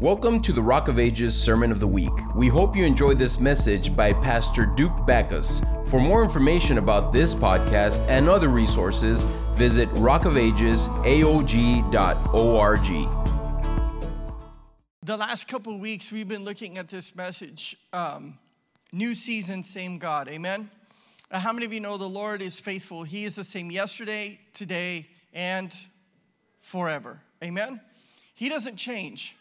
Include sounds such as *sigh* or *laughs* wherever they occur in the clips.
Welcome to the Rock of Ages Sermon of the Week. We hope you enjoy this message by Pastor Duke Backus. For more information about this podcast and other resources, visit rockofagesaog.org. The last couple weeks, we've been looking at this message um, New season, same God. Amen? How many of you know the Lord is faithful? He is the same yesterday, today, and forever. Amen? He doesn't change.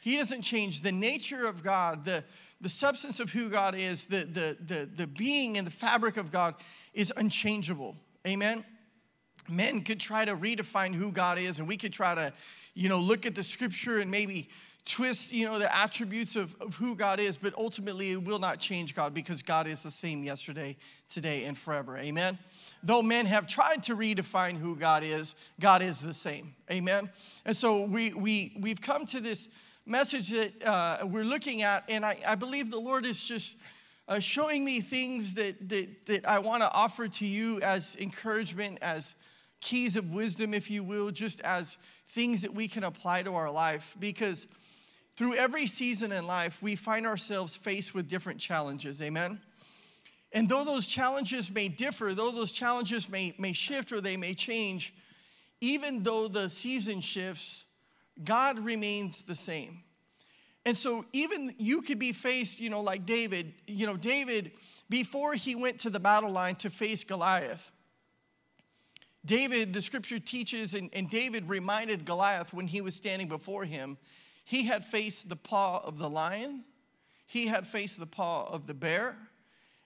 He doesn't change. The nature of God, the, the substance of who God is, the, the, the, the being and the fabric of God is unchangeable. Amen? Men could try to redefine who God is, and we could try to, you know, look at the scripture and maybe twist, you know, the attributes of, of who God is, but ultimately it will not change God because God is the same yesterday, today, and forever. Amen? Though men have tried to redefine who God is, God is the same. Amen? And so we, we, we've come to this message that uh, we're looking at, and I, I believe the Lord is just uh, showing me things that, that, that I want to offer to you as encouragement, as keys of wisdom, if you will, just as things that we can apply to our life. Because through every season in life, we find ourselves faced with different challenges. Amen? And though those challenges may differ, though those challenges may, may shift or they may change, even though the season shifts, God remains the same. And so even you could be faced, you know, like David, you know, David, before he went to the battle line to face Goliath, David, the scripture teaches, and, and David reminded Goliath when he was standing before him, he had faced the paw of the lion, he had faced the paw of the bear,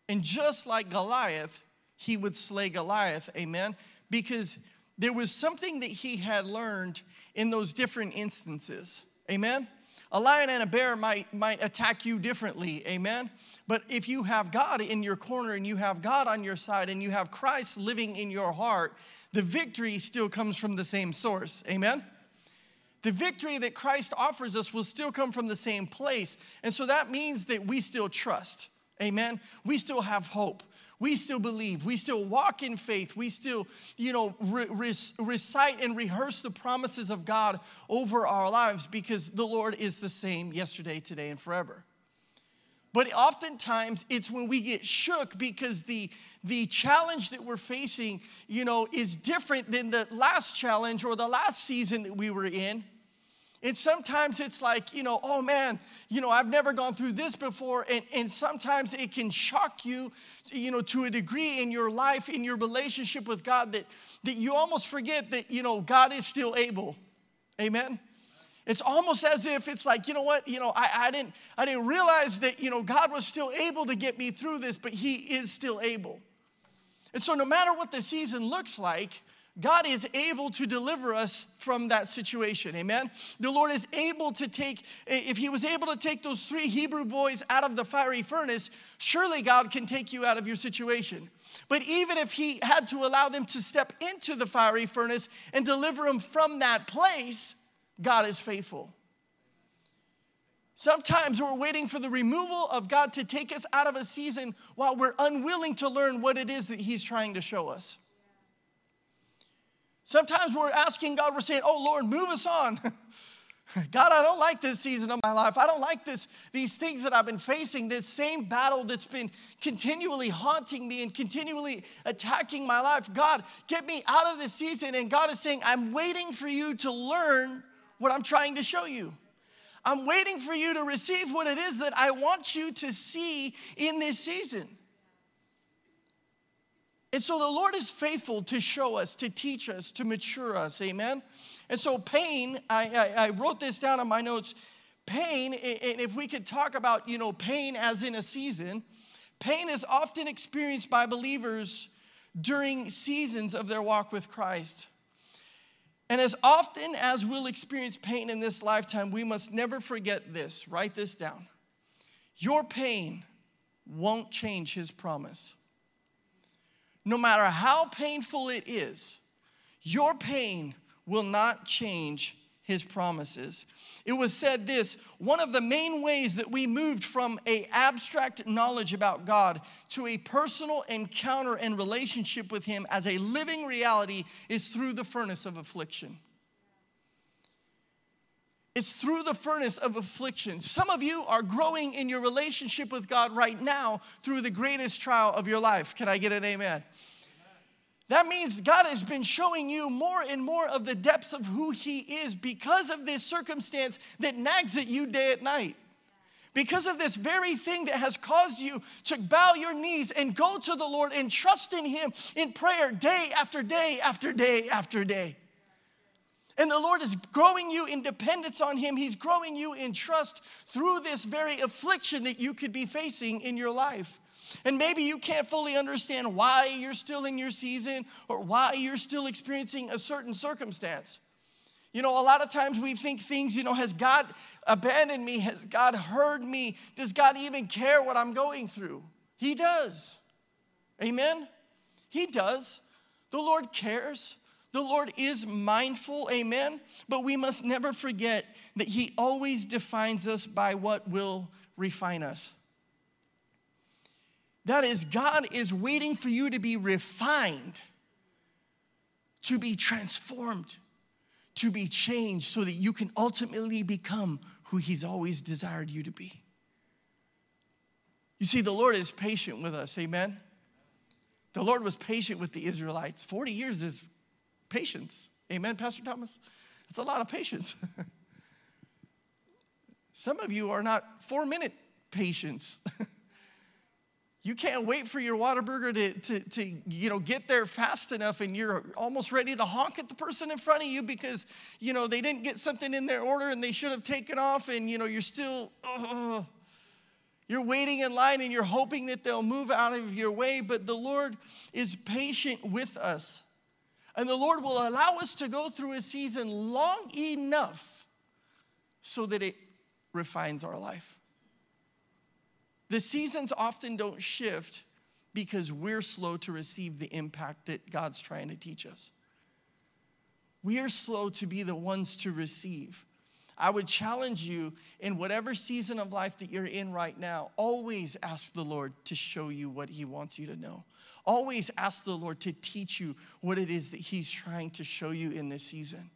and just like Goliath, he would slay Goliath, amen? Because there was something that he had learned in those different instances. Amen? A lion and a bear might, might attack you differently. Amen? But if you have God in your corner and you have God on your side and you have Christ living in your heart, the victory still comes from the same source. Amen? The victory that Christ offers us will still come from the same place. And so that means that we still trust. Amen? We still have hope we still believe. We still walk in faith. We still you know re- re- recite and rehearse the promises of god over our lives because the lord is the same yesterday today and forever. But oftentimes it's when we get shook because the the challenge that we're facing you know is different than the last challenge or the last season that we were in and sometimes it's like, you know, oh man, you know, I've never gone through this before. And, and sometimes it can shock you, you know, to a degree in your life, in your relationship with God, that, that you almost forget that, you know, God is still able. Amen. It's almost as if it's like, you know what, you know, I, I didn't I didn't realize that, you know, God was still able to get me through this, but He is still able. And so no matter what the season looks like, God is able to deliver us from that situation. Amen. The Lord is able to take, if He was able to take those three Hebrew boys out of the fiery furnace, surely God can take you out of your situation. But even if He had to allow them to step into the fiery furnace and deliver them from that place, God is faithful. Sometimes we're waiting for the removal of God to take us out of a season while we're unwilling to learn what it is that He's trying to show us. Sometimes we're asking God, we're saying, Oh Lord, move us on. *laughs* God, I don't like this season of my life. I don't like this, these things that I've been facing, this same battle that's been continually haunting me and continually attacking my life. God, get me out of this season. And God is saying, I'm waiting for you to learn what I'm trying to show you. I'm waiting for you to receive what it is that I want you to see in this season. And so the Lord is faithful to show us, to teach us, to mature us. Amen. And so pain, I, I, I wrote this down on my notes. Pain, and if we could talk about, you know, pain as in a season, pain is often experienced by believers during seasons of their walk with Christ. And as often as we'll experience pain in this lifetime, we must never forget this. Write this down. Your pain won't change his promise no matter how painful it is, your pain will not change his promises. It was said this, one of the main ways that we moved from a abstract knowledge about God to a personal encounter and relationship with him as a living reality is through the furnace of affliction. It's through the furnace of affliction. Some of you are growing in your relationship with God right now through the greatest trial of your life. Can I get an amen? That means God has been showing you more and more of the depths of who He is because of this circumstance that nags at you day and night. Because of this very thing that has caused you to bow your knees and go to the Lord and trust in Him in prayer day after day after day after day. And the Lord is growing you in dependence on Him. He's growing you in trust through this very affliction that you could be facing in your life. And maybe you can't fully understand why you're still in your season or why you're still experiencing a certain circumstance. You know, a lot of times we think things, you know, has God abandoned me? Has God heard me? Does God even care what I'm going through? He does. Amen? He does. The Lord cares. The Lord is mindful, amen? But we must never forget that He always defines us by what will refine us. That is, God is waiting for you to be refined, to be transformed, to be changed, so that you can ultimately become who He's always desired you to be. You see, the Lord is patient with us, amen? The Lord was patient with the Israelites. 40 years is Patience. Amen, Pastor Thomas? That's a lot of patience. *laughs* Some of you are not four minute patience. *laughs* you can't wait for your Whataburger to, to, to you know, get there fast enough and you're almost ready to honk at the person in front of you because, you know, they didn't get something in their order and they should have taken off and, you know, you're still, uh, you're waiting in line and you're hoping that they'll move out of your way. But the Lord is patient with us. And the Lord will allow us to go through a season long enough so that it refines our life. The seasons often don't shift because we're slow to receive the impact that God's trying to teach us. We are slow to be the ones to receive. I would challenge you in whatever season of life that you're in right now, always ask the Lord to show you what He wants you to know. Always ask the Lord to teach you what it is that He's trying to show you in this season.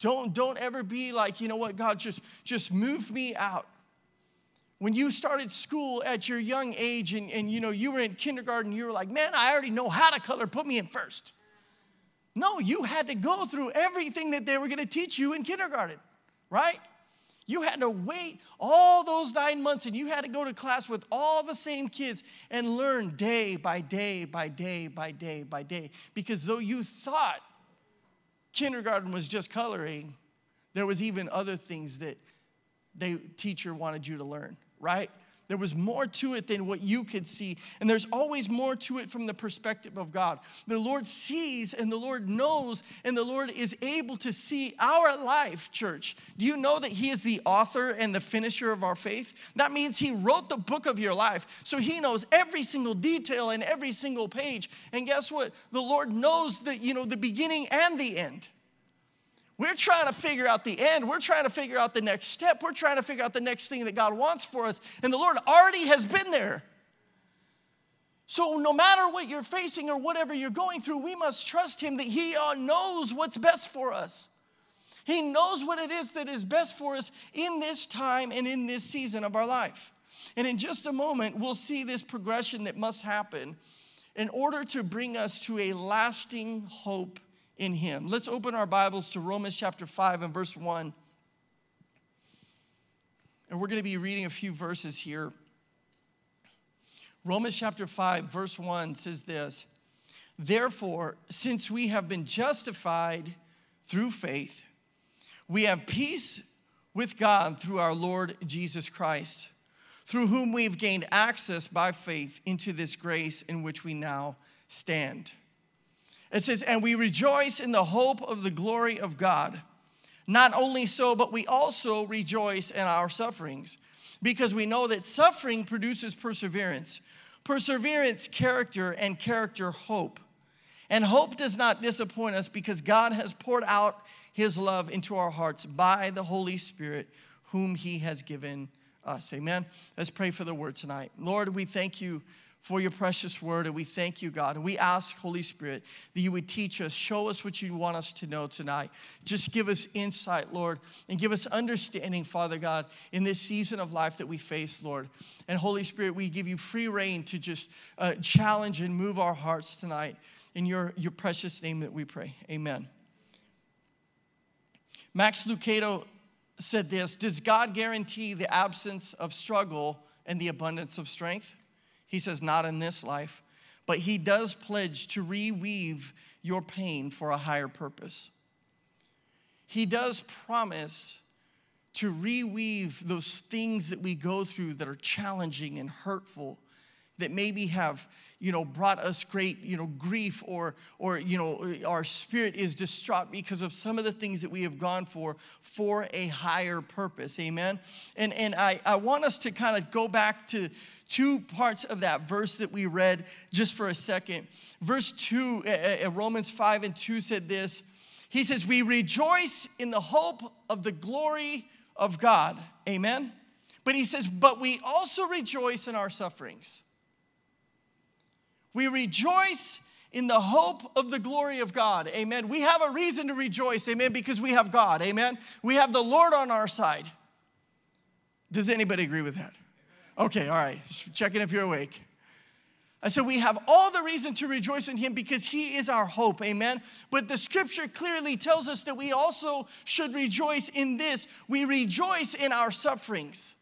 Don't, don't ever be like, you know what, God, just, just move me out. When you started school at your young age and, and you know you were in kindergarten, you were like, man, I already know how to color, put me in first. No, you had to go through everything that they were gonna teach you in kindergarten right? You had to wait all those nine months and you had to go to class with all the same kids and learn day by day by day by day by day. Because though you thought kindergarten was just coloring, there was even other things that the teacher wanted you to learn, right? There was more to it than what you could see. And there's always more to it from the perspective of God. The Lord sees and the Lord knows and the Lord is able to see our life, church. Do you know that He is the author and the finisher of our faith? That means He wrote the book of your life. So He knows every single detail and every single page. And guess what? The Lord knows that, you know, the beginning and the end. We're trying to figure out the end. We're trying to figure out the next step. We're trying to figure out the next thing that God wants for us. And the Lord already has been there. So, no matter what you're facing or whatever you're going through, we must trust Him that He uh, knows what's best for us. He knows what it is that is best for us in this time and in this season of our life. And in just a moment, we'll see this progression that must happen in order to bring us to a lasting hope in him. Let's open our Bibles to Romans chapter 5 and verse 1. And we're going to be reading a few verses here. Romans chapter 5, verse 1 says this Therefore, since we have been justified through faith, we have peace with God through our Lord Jesus Christ, through whom we've gained access by faith into this grace in which we now stand. It says, And we rejoice in the hope of the glory of God. Not only so, but we also rejoice in our sufferings because we know that suffering produces perseverance, perseverance, character, and character, hope. And hope does not disappoint us because God has poured out his love into our hearts by the Holy Spirit, whom he has given us. Amen. Let's pray for the word tonight. Lord, we thank you for your precious word. And we thank you, God. And we ask, Holy Spirit, that you would teach us, show us what you want us to know tonight. Just give us insight, Lord, and give us understanding, Father God, in this season of life that we face, Lord. And Holy Spirit, we give you free rein to just uh, challenge and move our hearts tonight. In your, your precious name that we pray. Amen. Max Lucado said this Does God guarantee the absence of struggle and the abundance of strength? He says, Not in this life, but He does pledge to reweave your pain for a higher purpose. He does promise to reweave those things that we go through that are challenging and hurtful that maybe have you know brought us great you know grief or or you know our spirit is distraught because of some of the things that we have gone for for a higher purpose amen and and i i want us to kind of go back to two parts of that verse that we read just for a second. Verse 2, uh, Romans 5 and 2 said this He says, We rejoice in the hope of the glory of God. Amen. But he says, But we also rejoice in our sufferings. We rejoice in the hope of the glory of God. Amen. We have a reason to rejoice. Amen. Because we have God. Amen. We have the Lord on our side. Does anybody agree with that? Okay, all right. Checking if you're awake. I said, we have all the reason to rejoice in him because he is our hope. Amen. But the scripture clearly tells us that we also should rejoice in this. We rejoice in our sufferings.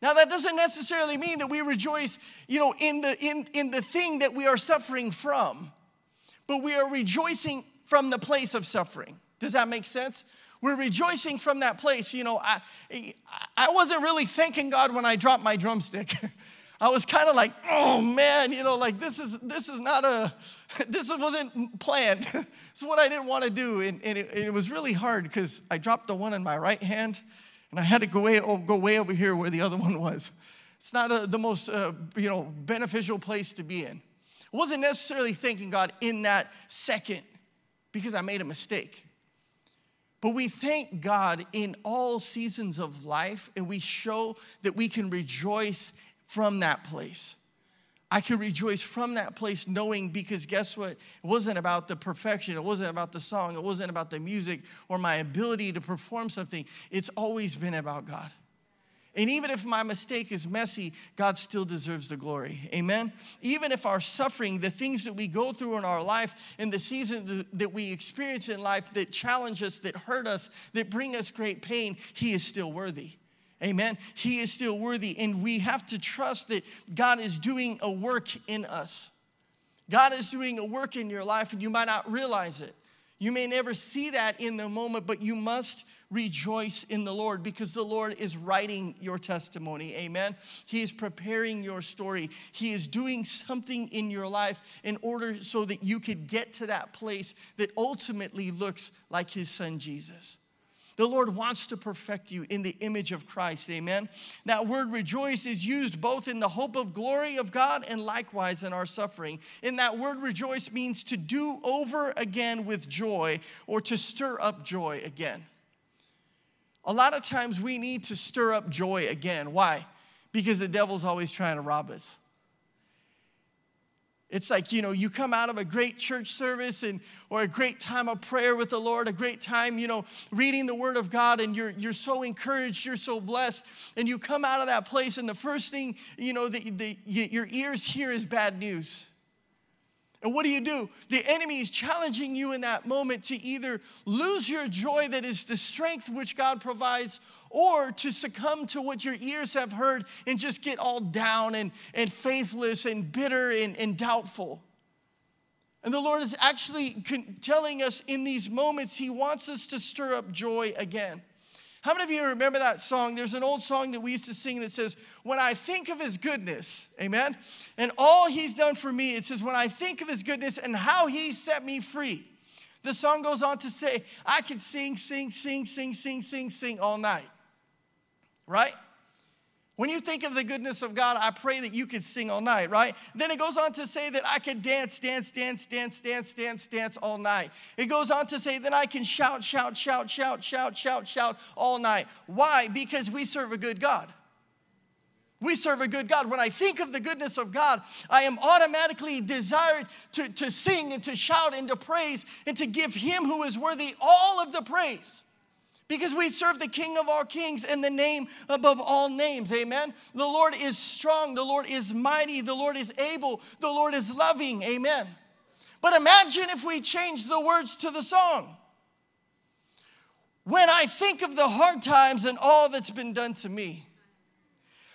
Now that doesn't necessarily mean that we rejoice, you know, in the in, in the thing that we are suffering from, but we are rejoicing from the place of suffering. Does that make sense? We're rejoicing from that place. You know, I, I wasn't really thanking God when I dropped my drumstick. *laughs* I was kind of like, oh man, you know, like this is this is not a *laughs* this wasn't planned. *laughs* it's what I didn't want to do, and, and it, it, was really hard because I dropped the one in my right hand, and I had to go way oh, go way over here where the other *laughs* one was. It's not a, the most uh, you know beneficial place to be in. I wasn't necessarily thanking God in that second because I made a mistake. But we thank God in all seasons of life, and we show that we can rejoice from that place. I could rejoice from that place knowing because guess what? It wasn't about the perfection, it wasn't about the song, it wasn't about the music or my ability to perform something. It's always been about God. And even if my mistake is messy, God still deserves the glory. Amen? Even if our suffering, the things that we go through in our life, and the seasons that we experience in life that challenge us, that hurt us, that bring us great pain, He is still worthy. Amen? He is still worthy. And we have to trust that God is doing a work in us. God is doing a work in your life, and you might not realize it. You may never see that in the moment, but you must rejoice in the Lord because the Lord is writing your testimony. Amen. He is preparing your story. He is doing something in your life in order so that you could get to that place that ultimately looks like his son Jesus. The Lord wants to perfect you in the image of Christ. Amen. That word rejoice is used both in the hope of glory of God and likewise in our suffering. And that word rejoice means to do over again with joy or to stir up joy again. A lot of times we need to stir up joy again. Why? Because the devil's always trying to rob us. It's like, you know, you come out of a great church service and or a great time of prayer with the Lord, a great time, you know, reading the word of God and you're you're so encouraged, you're so blessed, and you come out of that place and the first thing, you know, that, your ears hear is bad news. And what do you do? The enemy is challenging you in that moment to either lose your joy that is the strength which God provides, or to succumb to what your ears have heard and just get all down and, and faithless and bitter and, and doubtful. And the Lord is actually telling us in these moments, He wants us to stir up joy again. How many of you remember that song? There's an old song that we used to sing that says, When I think of his goodness, amen, and all he's done for me, it says, When I think of his goodness and how he set me free. The song goes on to say, I can sing, sing, sing, sing, sing, sing, sing all night, right? When you think of the goodness of God, I pray that you could sing all night, right? Then it goes on to say that I could dance, dance, dance, dance, dance, dance, dance all night. It goes on to say that I can shout, shout, shout, shout, shout, shout, shout all night. Why? Because we serve a good God. We serve a good God. When I think of the goodness of God, I am automatically desired to, to sing and to shout and to praise and to give Him who is worthy all of the praise. Because we serve the King of all kings and the name above all names. Amen. The Lord is strong. The Lord is mighty. The Lord is able. The Lord is loving. Amen. But imagine if we change the words to the song. When I think of the hard times and all that's been done to me,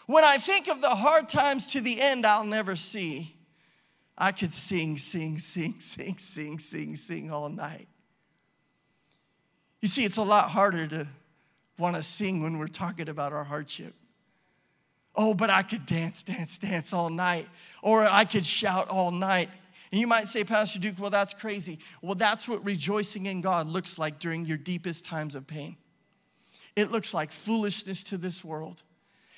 when I think of the hard times to the end I'll never see, I could sing, sing, sing, sing, sing, sing, sing all night. You see, it's a lot harder to want to sing when we're talking about our hardship. Oh, but I could dance, dance, dance all night, or I could shout all night. And you might say, Pastor Duke, well, that's crazy. Well, that's what rejoicing in God looks like during your deepest times of pain. It looks like foolishness to this world.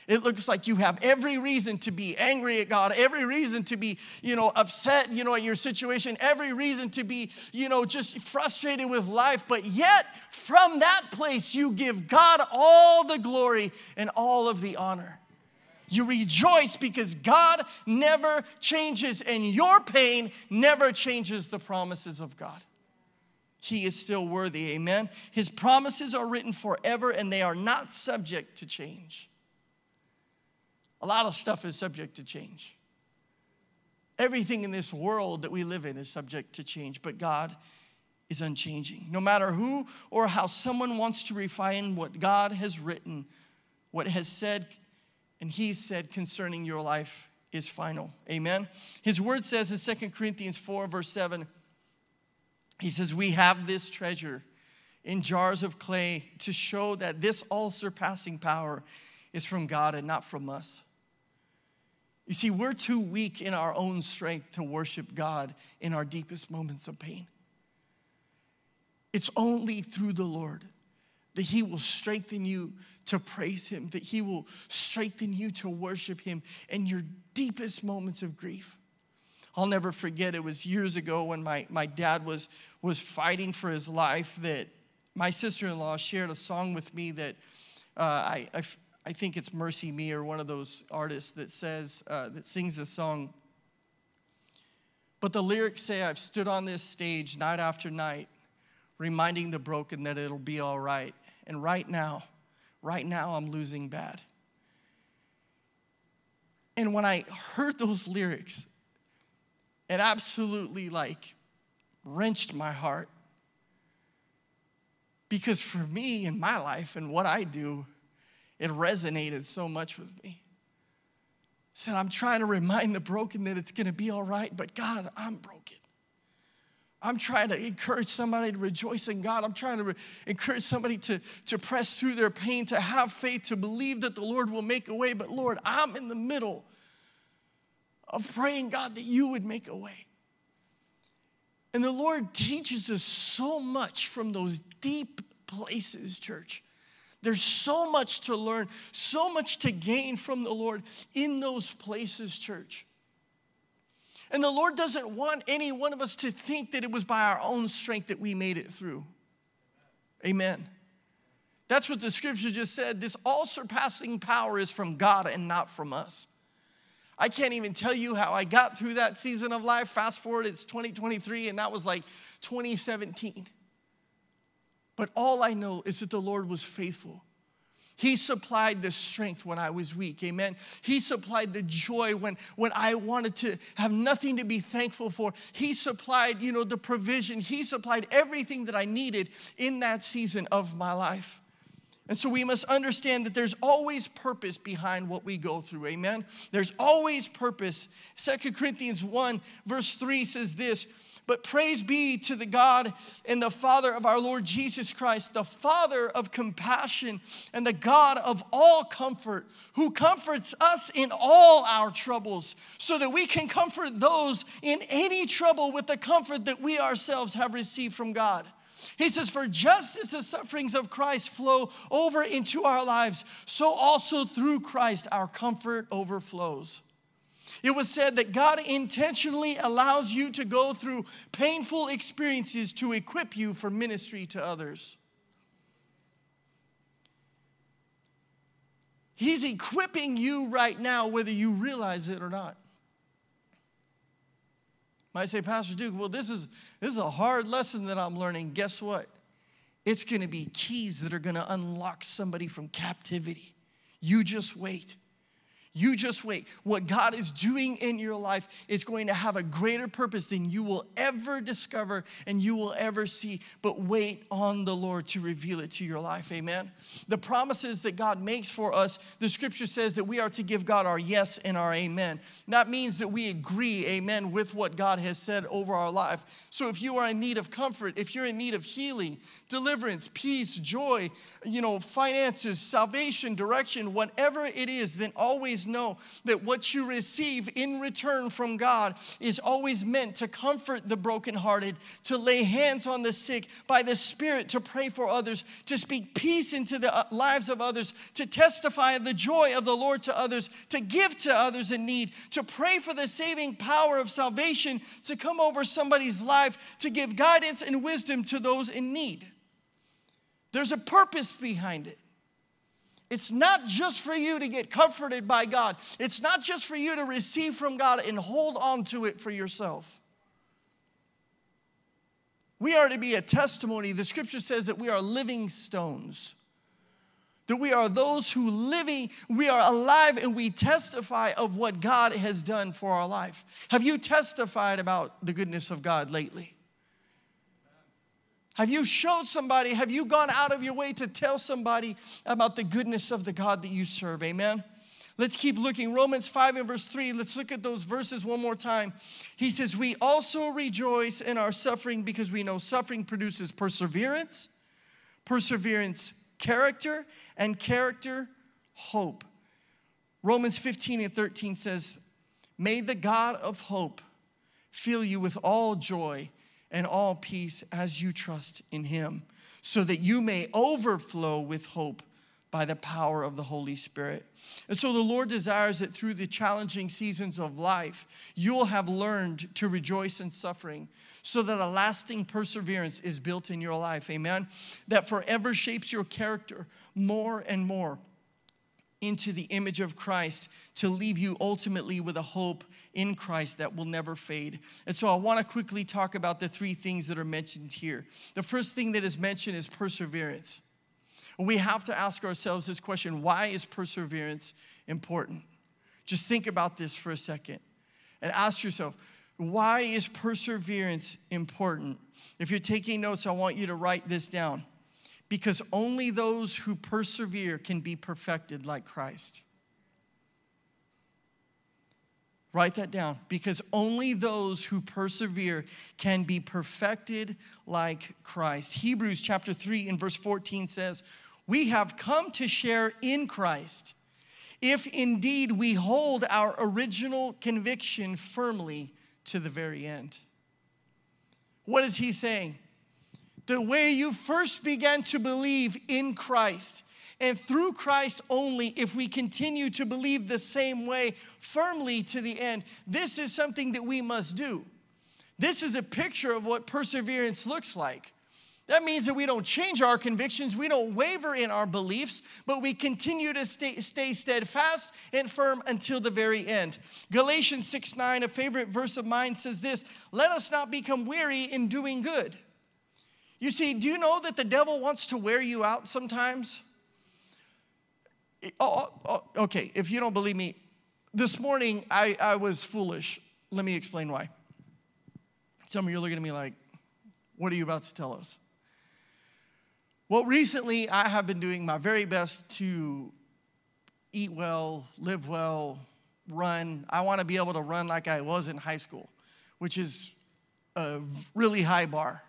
It looks like you have every reason to be angry at God, every reason to be, you know, upset, you know, at your situation, every reason to be, you know, just frustrated with life. But yet, from that place, you give God all the glory and all of the honor. You rejoice because God never changes, and your pain never changes the promises of God. He is still worthy, amen? His promises are written forever and they are not subject to change. A lot of stuff is subject to change. Everything in this world that we live in is subject to change, but God is unchanging. No matter who or how someone wants to refine what God has written, what has said, and He said concerning your life is final. Amen. His word says in Second Corinthians 4, verse 7, He says, We have this treasure in jars of clay to show that this all surpassing power is from God and not from us. You see, we're too weak in our own strength to worship God in our deepest moments of pain. It's only through the Lord that He will strengthen you to praise Him, that He will strengthen you to worship Him in your deepest moments of grief. I'll never forget, it was years ago when my, my dad was, was fighting for his life that my sister in law shared a song with me that uh, I, I, I think it's MercyMe or one of those artists that says, uh, that sings this song. But the lyrics say, I've stood on this stage night after night, reminding the broken that it'll be all right. And right now, right now, I'm losing bad. And when I heard those lyrics, it absolutely like wrenched my heart. Because for me in my life and what I do, it resonated so much with me. Said, I'm trying to remind the broken that it's gonna be all right, but God, I'm broken. I'm trying to encourage somebody to rejoice in God. I'm trying to re- encourage somebody to, to press through their pain, to have faith, to believe that the Lord will make a way. But Lord, I'm in the middle of praying, God, that you would make a way. And the Lord teaches us so much from those deep places, church. There's so much to learn, so much to gain from the Lord in those places, church. And the Lord doesn't want any one of us to think that it was by our own strength that we made it through. Amen. That's what the scripture just said. This all surpassing power is from God and not from us. I can't even tell you how I got through that season of life. Fast forward, it's 2023, and that was like 2017. But all I know is that the Lord was faithful. He supplied the strength when I was weak. Amen. He supplied the joy when, when I wanted to have nothing to be thankful for. He supplied, you know, the provision. He supplied everything that I needed in that season of my life. And so we must understand that there's always purpose behind what we go through. Amen. There's always purpose. Second Corinthians 1, verse 3 says this but praise be to the God and the Father of our Lord Jesus Christ, the Father of compassion and the God of all comfort, who comforts us in all our troubles, so that we can comfort those in any trouble with the comfort that we ourselves have received from God. He says, For just as the sufferings of Christ flow over into our lives, so also through Christ our comfort overflows. It was said that God intentionally allows you to go through painful experiences to equip you for ministry to others. He's equipping you right now, whether you realize it or not. Might say, Pastor Duke, well, this is this is a hard lesson that I'm learning. Guess what? It's gonna be keys that are gonna unlock somebody from captivity. You just wait. You just wait. What God is doing in your life is going to have a greater purpose than you will ever discover and you will ever see. But wait on the Lord to reveal it to your life. Amen. The promises that God makes for us, the scripture says that we are to give God our yes and our amen. That means that we agree, amen, with what God has said over our life. So if you are in need of comfort, if you're in need of healing, deliverance, peace, joy, you know, finances, salvation, direction, whatever it is, then always know that what you receive in return from God is always meant to comfort the brokenhearted, to lay hands on the sick, by the Spirit to pray for others, to speak peace into the uh, lives of others, to testify of the joy of the Lord to others, to give to others in need, to pray for the saving power of salvation to come over somebody's life, to give guidance and wisdom to those in need. There's a purpose behind it. It's not just for you to get comforted by God. It's not just for you to receive from God and hold on to it for yourself. We are to be a testimony. The scripture says that we are living stones. That we are those who living, we are alive and we testify of what God has done for our life. Have you testified about the goodness of God lately? Have you showed somebody, have you gone out of your way to tell somebody about the goodness of the God that you serve? Amen. Let's keep looking. Romans 5 and verse 3. Let's look at those verses one more time. He says, We also rejoice in our suffering because we know suffering produces perseverance, perseverance, character, and character, hope. Romans 15 and 13 says, May the God of hope fill you with all joy and all peace as you trust in him, so that you may overflow with hope by the power of the Holy Spirit. And so the Lord desires that through the challenging seasons of life, you'll have learned to rejoice in suffering so that a lasting perseverance is built in your life. Amen. That forever shapes your character more and more into the image of Christ to leave you ultimately with a hope in Christ that will never fade. And so I want to quickly talk about the three things that are mentioned here. The first thing that is mentioned is perseverance. We have to ask ourselves this question why is perseverance important? Just think about this for a second and ask yourself, why is perseverance important? If you're taking notes, I want you to write this down because only those who persevere can be perfected like Christ. Write that down because only those who persevere can be perfected like Christ. Hebrews chapter 3 and verse 14 says, We have come to share in Christ if indeed we hold our original conviction firmly to the very end. What is he saying? The way you first began to believe in Christ. And through Christ only, if we continue to believe the same way firmly to the end, this is something that we must do. This is a picture of what perseverance looks like. That means that we don't change our convictions, we don't waver in our beliefs, but we continue to stay, stay steadfast and firm until the very end. Galatians 6 9, a favorite verse of mine, says this Let us not become weary in doing good. You see, do you know that the devil wants to wear you out sometimes? Oh, oh, oh, okay, if you don't believe me, this morning I, I was foolish. Let me explain why. Some of you are looking at me like, what are you about to tell us? Well, recently I have been doing my very best to eat well, live well, run. I want to be able to run like I was in high school, which is a really high bar.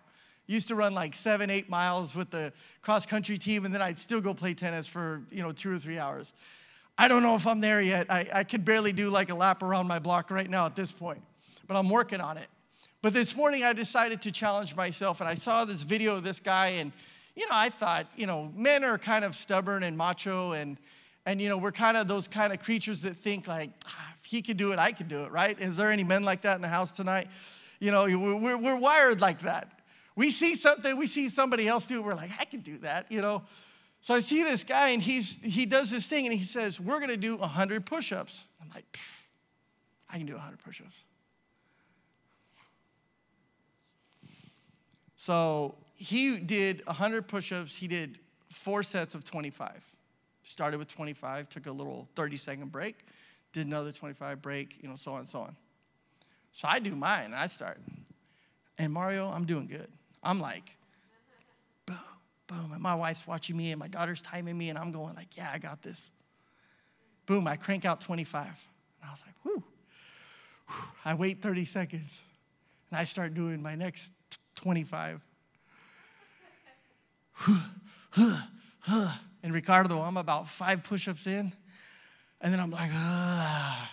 Used to run like seven, eight miles with the cross country team, and then I'd still go play tennis for you know two or three hours. I don't know if I'm there yet. I, I could barely do like a lap around my block right now at this point, but I'm working on it. But this morning I decided to challenge myself, and I saw this video of this guy, and you know I thought, you know, men are kind of stubborn and macho, and and you know we're kind of those kind of creatures that think like, ah, if he can do it, I can do it, right? Is there any men like that in the house tonight? You know, we're, we're wired like that. We see something, we see somebody else do it, we're like, I can do that, you know. So I see this guy and he's he does this thing and he says, We're gonna do 100 push ups. I'm like, I can do 100 push ups. So he did 100 push ups, he did four sets of 25. Started with 25, took a little 30 second break, did another 25 break, you know, so on and so on. So I do mine, I start. And Mario, I'm doing good. I'm like, boom, boom. And my wife's watching me and my daughter's timing me, and I'm going like, yeah, I got this. Boom, I crank out 25. And I was like, whoo. I wait 30 seconds and I start doing my next 25. and Ricardo, I'm about five push ups in, and then I'm like, ah.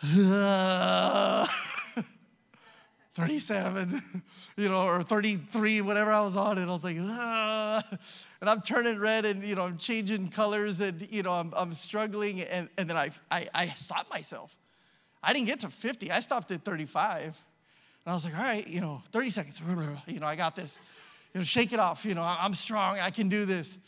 *laughs* 37, *laughs* you know, or 33, whatever I was on, and I was like, ah. and I'm turning red and, you know, I'm changing colors and, you know, I'm, I'm struggling. And, and then I, I, I stopped myself. I didn't get to 50, I stopped at 35. And I was like, all right, you know, 30 seconds, *laughs* you know, I got this. You know, shake it off, you know, I'm strong, I can do this.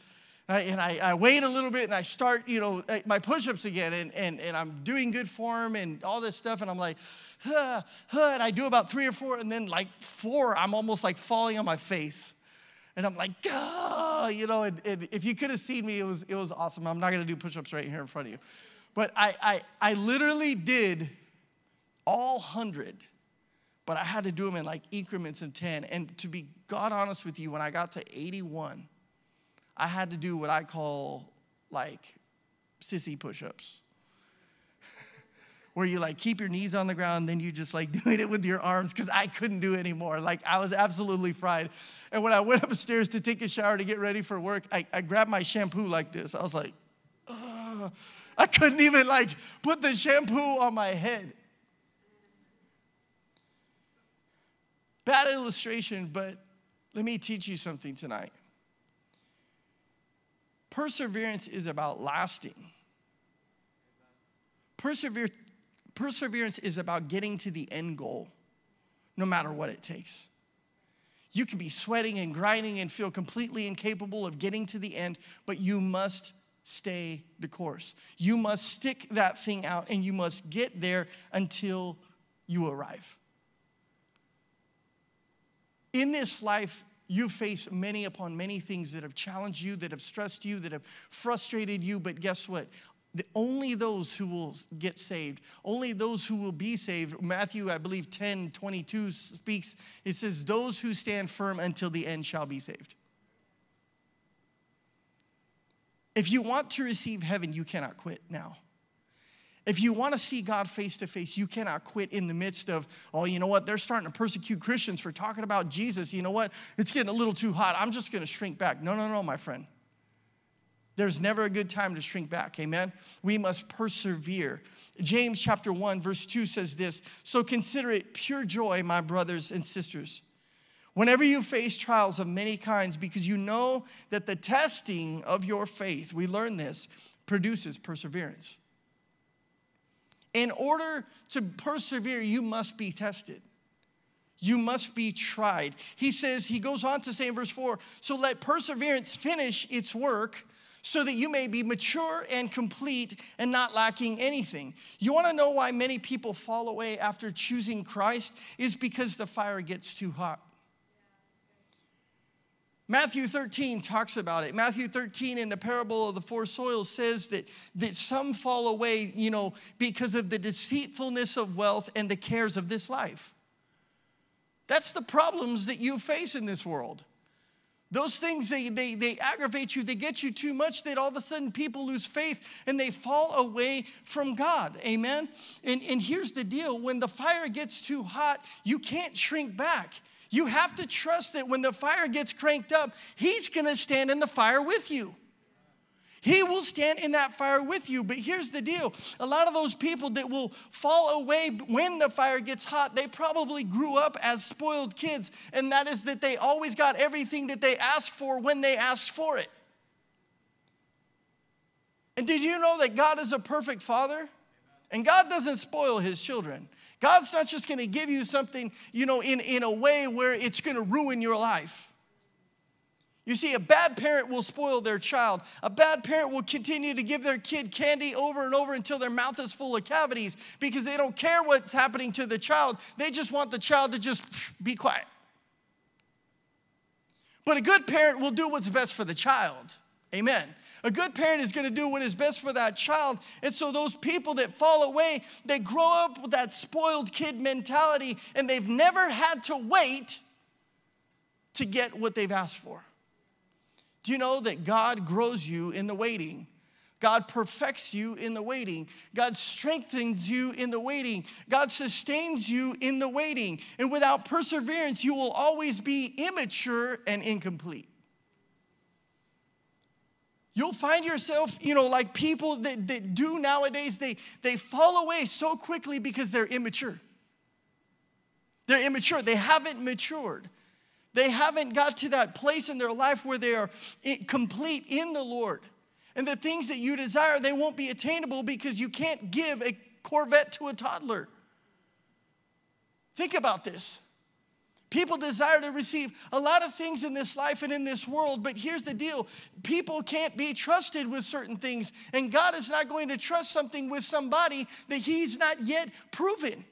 And I, I, wait a little bit and I start, you know, my push ups again, and, and, and I'm doing good form and all this stuff. And I'm like, huh, huh, and I do about three or four, and then like four, I'm almost like falling on my face. And I'm like, ah, you know, and, and if you could have seen me, it was, it was awesome. I'm not gonna do push ups right here in front of you. But I, I, I literally did all 100, but I had to do them in like increments of 10. And to be God honest with you, when I got to 81, I had to do what I call like sissy push ups. *laughs* Where you like keep your knees on the ground, then you just like *laughs* doing it with your arms because I couldn't do it anymore. Like I was absolutely fried. And when I went *laughs* upstairs to take a shower to get ready for work, I, I grabbed my shampoo like this. I was like, Ugh. I couldn't even like put the shampoo on my head. Bad illustration, but let me teach you something tonight. Perseverance is about lasting. Persever- perseverance is about getting to the end goal, no matter what it takes. You can be sweating and grinding and feel completely incapable of getting to the end, but you must stay the course. You must stick that thing out and you must get there until you arrive. In this life, you face many upon many things that have challenged you, that have stressed you, that have frustrated you. But guess what? The, only those who will get saved, only those who will be saved. Matthew, I believe 10 22 speaks, it says, Those who stand firm until the end shall be saved. If you want to receive heaven, you cannot quit now. If you want to see God face to face, you cannot quit in the midst of, oh, you know what? They're starting to persecute Christians for talking about Jesus. You know what? It's getting a little too hot. I'm just going to shrink back. No, no, no, my friend. There's never a good time to shrink back. Amen. We must persevere. James chapter 1 verse 2 says this, "So consider it pure joy, my brothers and sisters, whenever you face trials of many kinds because you know that the testing of your faith, we learn this, produces perseverance." In order to persevere, you must be tested. You must be tried. He says, he goes on to say in verse 4 so let perseverance finish its work so that you may be mature and complete and not lacking anything. You want to know why many people fall away after choosing Christ? Is because the fire gets too hot. Matthew 13 talks about it. Matthew 13 in the parable of the four soils says that, that some fall away, you know, because of the deceitfulness of wealth and the cares of this life. That's the problems that you face in this world. Those things, they, they, they aggravate you, they get you too much that all of a sudden people lose faith and they fall away from God. Amen? And, and here's the deal when the fire gets too hot, you can't shrink back. You have to trust that when the fire gets cranked up, He's gonna stand in the fire with you. He will stand in that fire with you. But here's the deal a lot of those people that will fall away when the fire gets hot, they probably grew up as spoiled kids. And that is that they always got everything that they asked for when they asked for it. And did you know that God is a perfect father? And God doesn't spoil his children. God's not just gonna give you something, you know, in, in a way where it's gonna ruin your life. You see, a bad parent will spoil their child. A bad parent will continue to give their kid candy over and over until their mouth is full of cavities because they don't care what's happening to the child. They just want the child to just be quiet. But a good parent will do what's best for the child. Amen. A good parent is going to do what is best for that child. And so those people that fall away, they grow up with that spoiled kid mentality and they've never had to wait to get what they've asked for. Do you know that God grows you in the waiting? God perfects you in the waiting. God strengthens you in the waiting. God sustains you in the waiting. And without perseverance, you will always be immature and incomplete. You'll find yourself, you know, like people that, that do nowadays, they, they fall away so quickly because they're immature. They're immature, they haven't matured. They haven't got to that place in their life where they are complete in the Lord. And the things that you desire, they won't be attainable because you can't give a Corvette to a toddler. Think about this. People desire to receive a lot of things in this life and in this world, but here's the deal people can't be trusted with certain things, and God is not going to trust something with somebody that He's not yet proven.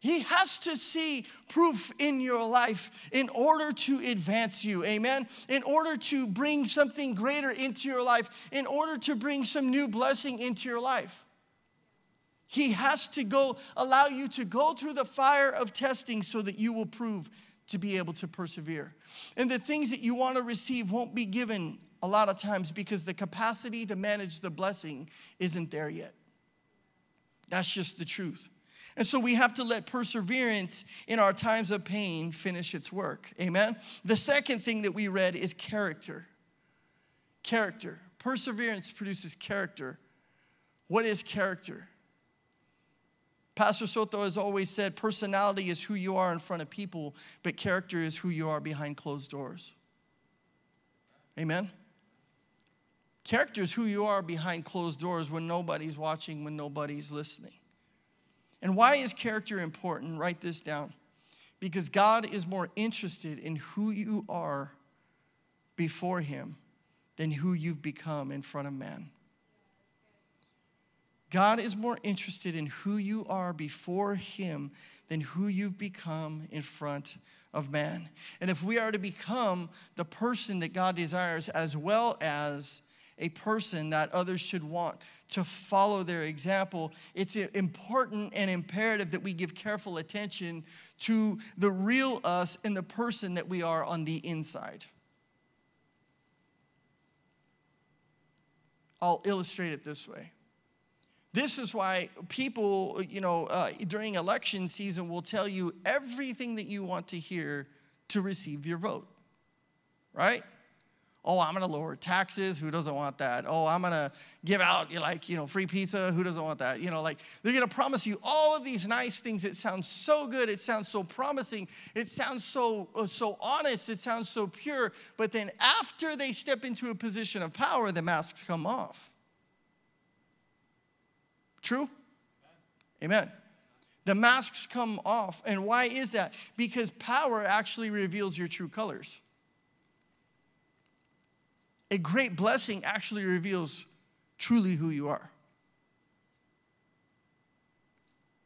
He has to see proof in your life in order to advance you, amen? In order to bring something greater into your life, in order to bring some new blessing into your life. He has to go allow you to go through the fire of testing so that you will prove to be able to persevere. And the things that you want to receive won't be given a lot of times because the capacity to manage the blessing isn't there yet. That's just the truth. And so we have to let perseverance in our times of pain finish its work. Amen. The second thing that we read is character. Character. Perseverance produces character. What is character? Pastor Soto has always said personality is who you are in front of people, but character is who you are behind closed doors. Amen? Character is who you are behind closed doors when nobody's watching, when nobody's listening. And why is character important? Write this down. Because God is more interested in who you are before Him than who you've become in front of man. God is more interested in who you are before Him than who you've become in front of man. And if we are to become the person that God desires, as well as a person that others should want to follow their example, it's important and imperative that we give careful attention to the real us and the person that we are on the inside. I'll illustrate it this way. This is why people, you know, uh, during election season will tell you everything that you want to hear to receive your vote, right? Oh, I'm gonna lower taxes. Who doesn't want that? Oh, I'm gonna give out like you know free pizza. Who doesn't want that? You know, like they're gonna promise you all of these nice things. It sounds so good. It sounds so promising. It sounds so uh, so honest. It sounds so pure. But then after they step into a position of power, the masks come off. True. Amen. The masks come off. And why is that? Because power actually reveals your true colors a great blessing actually reveals truly who you are.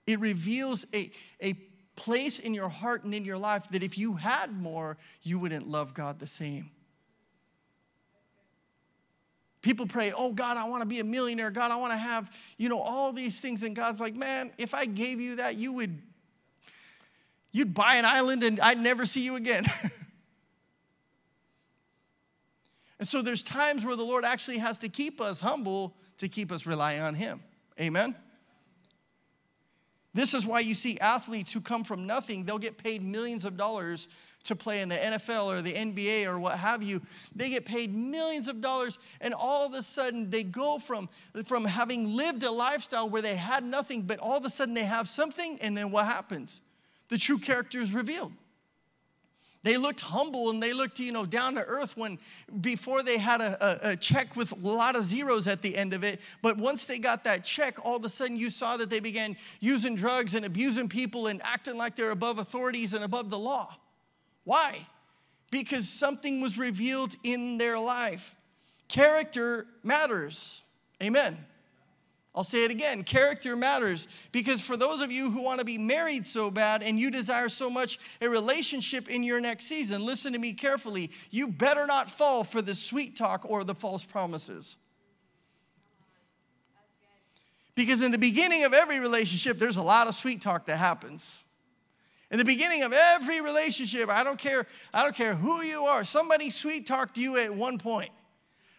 It reveals a, a place in your heart and in your life that if you had more, you wouldn't love God the same. People pray, oh God, I want to be a millionaire. God, I want to have, you know, all these things. And God's like, man, if I gave you that, you would, you'd buy an island and I'd never see you again. *laughs* And so there's times where the Lord actually has to keep us humble to keep us relying on Him. Amen? This is why you see athletes who come from nothing, they'll get paid millions of dollars to play in the NFL or the NBA or what have you. They get paid millions of dollars, and all of a sudden they go from, from having lived a lifestyle where they had nothing, but all of a sudden they have something, and then what happens? The true character is revealed. They looked humble and they looked, you know, down to earth when before they had a, a, a, check with a lot of zeros at the end of it. But once they got that check, all of a sudden you saw that they began using drugs and abusing people and acting like they're above authorities and above the law. Why? because something was revealed in their life. Character matters. Amen. I'll say it again character matters because for those of you who want to be married so bad and you desire so much a relationship in your next season, listen to me carefully. You better not fall for the sweet talk or the false promises. Because in the beginning of every relationship, there's a lot of sweet talk that happens. In the beginning of every relationship, I don't care, I don't care who you are, somebody sweet talked you at one point.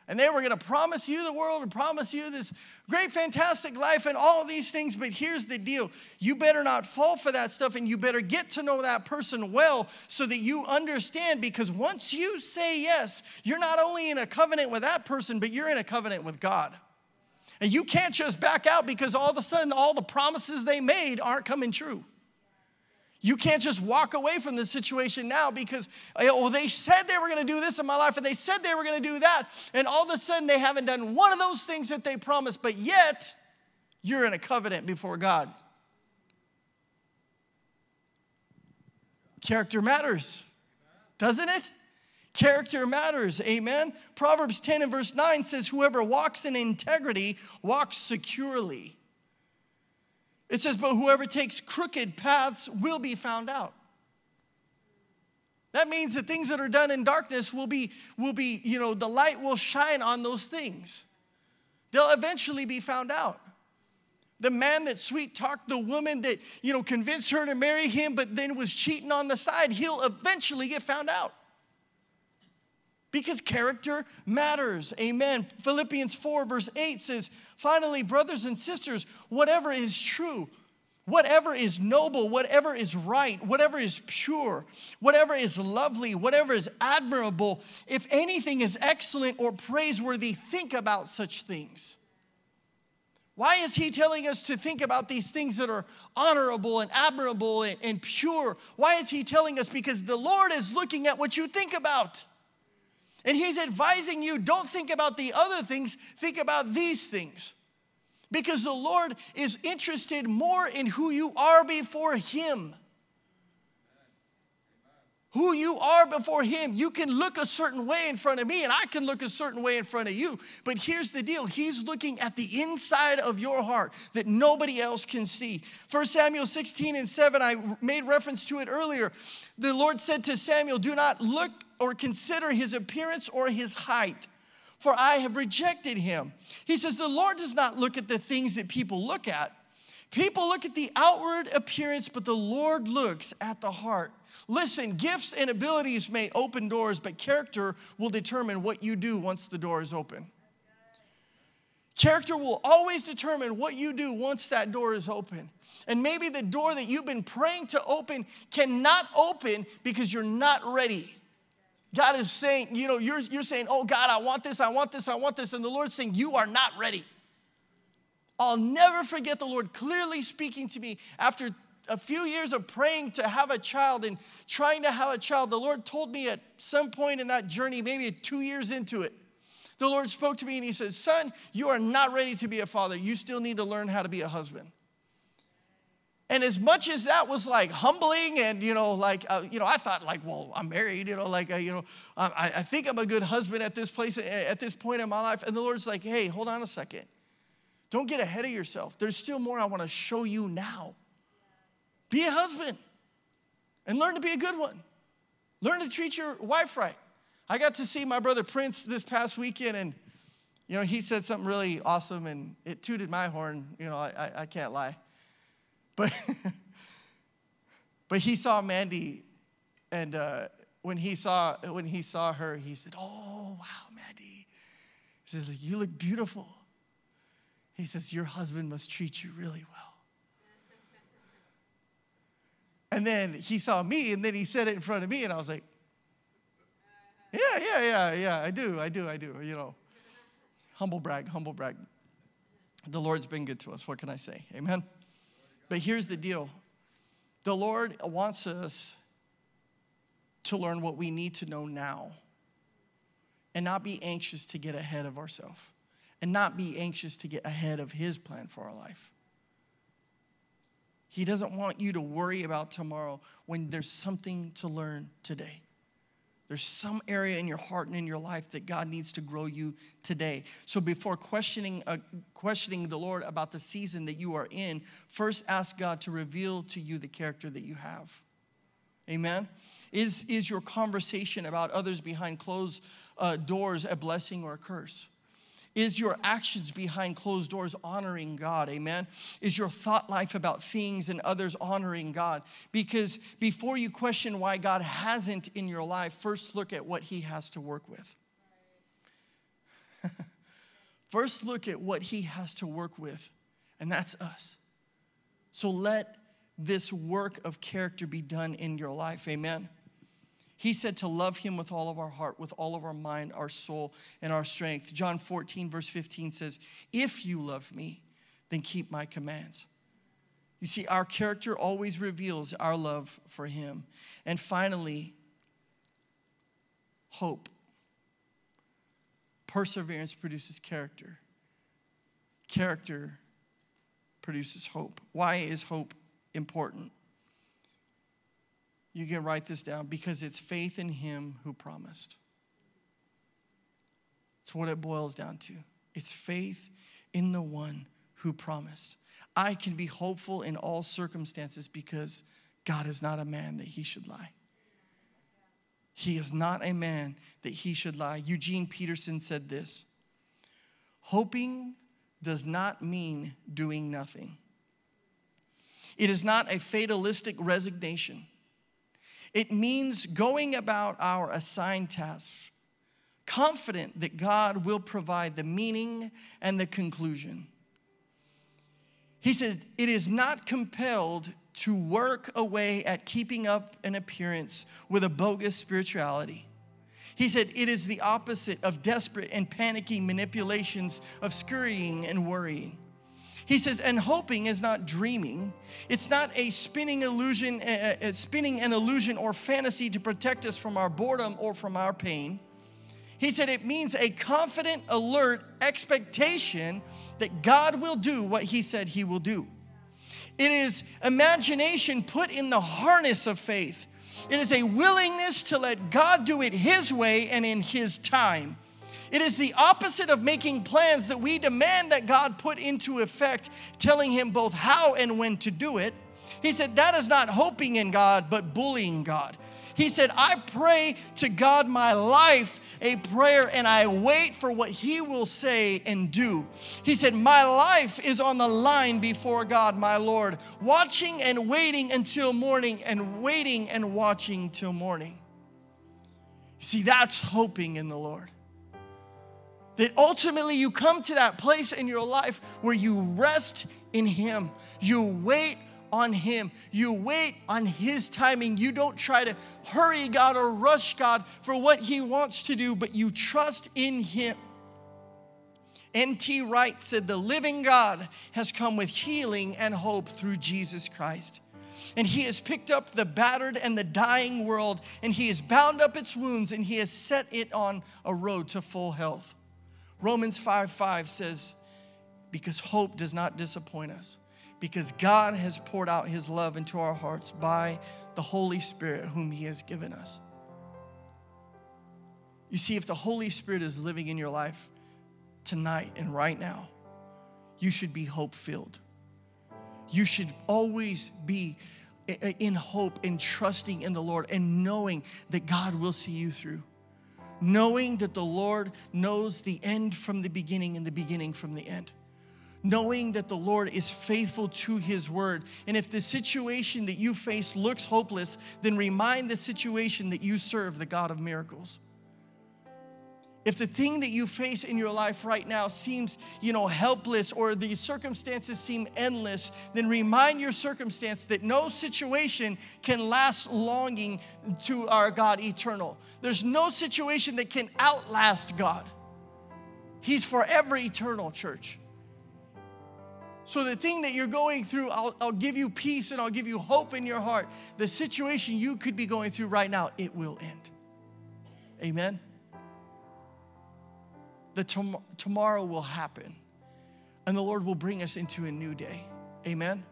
And they were going to promise you the world and promise you this great, fantastic life and all these things. But here's the deal you better not fall for that stuff and you better get to know that person well so that you understand. Because once you say yes, you're not only in a covenant with that person, but you're in a covenant with God. And you can't just back out because all of a sudden all the promises they made aren't coming true. You can't just walk away from the situation now because, oh, they said they were going to do this in my life and they said they were going to do that. And all of a sudden they haven't done one of those things that they promised, but yet you're in a covenant before God. Character matters, doesn't it? Character matters, amen? Proverbs 10 and verse 9 says, Whoever walks in integrity walks securely. It says, But whoever takes crooked paths will be found out. That means that things that are done in darkness will be, will be, you know, the light will shine on those things. They'll eventually be found out. The man that sweet talked the woman that, you know, convinced her to marry him, but then was cheating on the side, he'll eventually get found out because character matters. Amen. Philippians 4, verse 8 says, Finally, brothers and sisters, whatever is true, whatever is noble, whatever is right, whatever is pure, whatever is lovely, whatever is admirable, if anything is excellent or praiseworthy, think about such things. Why is he telling us to think about these things that are honorable and admirable and, and, pure? Why is he telling us? Because the Lord is looking at what you think about. And he's advising you don't think about the other things, think about these things. Because the Lord is interested more in who you are before him. Who you are before him. You can look a certain way in front of me, and I can look a certain way in front of you. But here's the deal He's looking at the inside of your heart that nobody else can see. 1 Samuel 16 and 7, I made reference to it earlier. The Lord said to Samuel, Do not look or consider his appearance or his height, for I have rejected him. He says, The Lord does not look at the things that people look at. People look at the outward appearance, but the Lord looks at the heart. Listen, gifts and abilities may open doors, but character will determine what you do once the door is open. Character will always determine what you do once that door is open. And maybe the door that you've been praying to open cannot open because you're not ready. God is saying, you know, you're, you're saying, oh God, I want this, I want this, I want this. And the Lord's saying, you are not ready. I'll never forget the Lord clearly speaking to me after a few years of praying to have a child and trying to have a child. The Lord told me at some point in that journey, maybe two years into it, the Lord spoke to me and He said, Son, you are not ready to be a father. You still need to learn how to be a husband. And as much as that was like humbling and, you know, like, uh, you know, I thought like, well, I'm married, you know, like, uh, you know, I, I think I'm a good husband at this place, at this point in my life. And the Lord's like, hey, hold on a second. Don't get ahead of yourself. There's still more I want to show you now. Be a husband and learn to be a good one. Learn to treat your wife right. I got to see my brother Prince this past weekend, and, you know, he said something really awesome, and it tooted my horn. You know, I, I can't lie. But, *laughs* but he saw Mandy, and uh, when, he saw, when he saw her, he said, Oh, wow, Mandy. He says, You look beautiful. He says, Your husband must treat you really well. And then he saw me, and then he said it in front of me, and I was like, Yeah, yeah, yeah, yeah, I do, I do, I do, you know. Humble brag, humble brag. The Lord's been good to us. What can I say? Amen. But here's the deal the Lord wants us to learn what we need to know now and not be anxious to get ahead of ourselves and not be anxious to get ahead of His plan for our life. He doesn't want you to worry about tomorrow when there's something to learn today. There's some area in your heart and in your life that God needs to grow you today. So before questioning uh, questioning the Lord about the season that you are in, first ask God to reveal to you the character that you have. Amen. Is, is your conversation about others behind closed uh, doors a blessing or a curse? Is your actions behind closed doors honoring God? Amen. Is your thought life about things and others honoring God? Because before you question why God hasn't in your life, first look at what He has to work with. *laughs* first look at what He has to work with, and that's us. So let this work of character be done in your life. Amen. He said to love him with all of our heart, with all of our mind, our soul, and our strength. John 14, verse 15 says, If you love me, then keep my commands. You see, our character always reveals our love for him. And finally, hope. Perseverance produces character. Character produces hope. Why is hope important? You can write this down because it's faith in Him who promised. It's what it boils down to. It's faith in the one who promised. I can be hopeful in all circumstances because God is not a man that he should lie. He is not a man that he should lie. Eugene Peterson said this Hoping does not mean doing nothing, it is not a fatalistic resignation. It means going about our assigned tasks, confident that God will provide the meaning and the conclusion. He said, It is not compelled to work away at keeping up an appearance with a bogus spirituality. He said, It is the opposite of desperate and panicky manipulations of scurrying and worrying. He says, and hoping is not dreaming. It's not a spinning illusion, uh, spinning an illusion or fantasy to protect us from our boredom or from our pain. He said it means a confident, alert expectation that God will do what He said He will do. It is imagination put in the harness of faith. It is a willingness to let God do it His way and in His time. It is the opposite of making plans that we demand that God put into effect, telling Him both how and when to do it. He said, That is not hoping in God, but bullying God. He said, I pray to God my life a prayer and I wait for what He will say and do. He said, My life is on the line before God, my Lord, watching and waiting until morning and waiting and watching till morning. See, that's hoping in the Lord. That ultimately you come to that place in your life where you rest in Him. You wait on Him. You wait on His timing. You don't try to hurry God or rush God for what He wants to do, but you trust in Him. N.T. Wright said, The living God has come with healing and hope through Jesus Christ. And he has picked up the battered and the dying world, and he has bound up its wounds, and he has set it on a road to full health. Romans 5 5 says, Because hope does not disappoint us, because God has poured out his love into our hearts by the Holy Spirit, whom he has given us. You see, if the Holy Spirit is living in your life tonight and right now, you should be hope filled. You should always be in hope and trusting in the Lord and knowing that God will see you through knowing that the Lord knows the end from the beginning and the beginning from the end. Knowing that the Lord is faithful to His word. And if the situation that you face looks hopeless, then remind the situation that you serve the God of miracles. If the thing that you face in your life right now seems, you know, helpless or the circumstances seem endless, then remind your circumstance that no situation can last longing to our God eternal. There's no situation that can outlast God. He's forever eternal, church. So, the thing that you're going through, I'll, I'll, give you peace and I'll give you hope in your heart. The situation you could be going through right now, it will end. Amen that tom- tomorrow will happen and the Lord will bring us into a new day. Amen.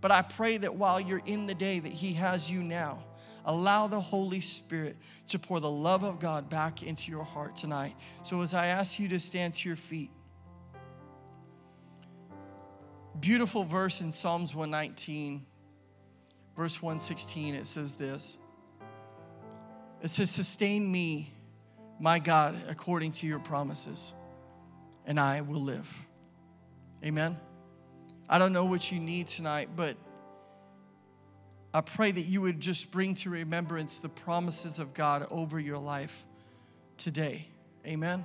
But I pray that while you're in the day that He has you now, allow the Holy Spirit to pour the love of God back into your heart tonight. So as I ask you to stand to your feet, beautiful verse in Psalms 119, verse 116, it says this. It says, Sustain me, my God, according to your promises, and I will live. Amen. I don't know what you need tonight, but I pray that you would just bring to remembrance the promises of God over your life today. Amen.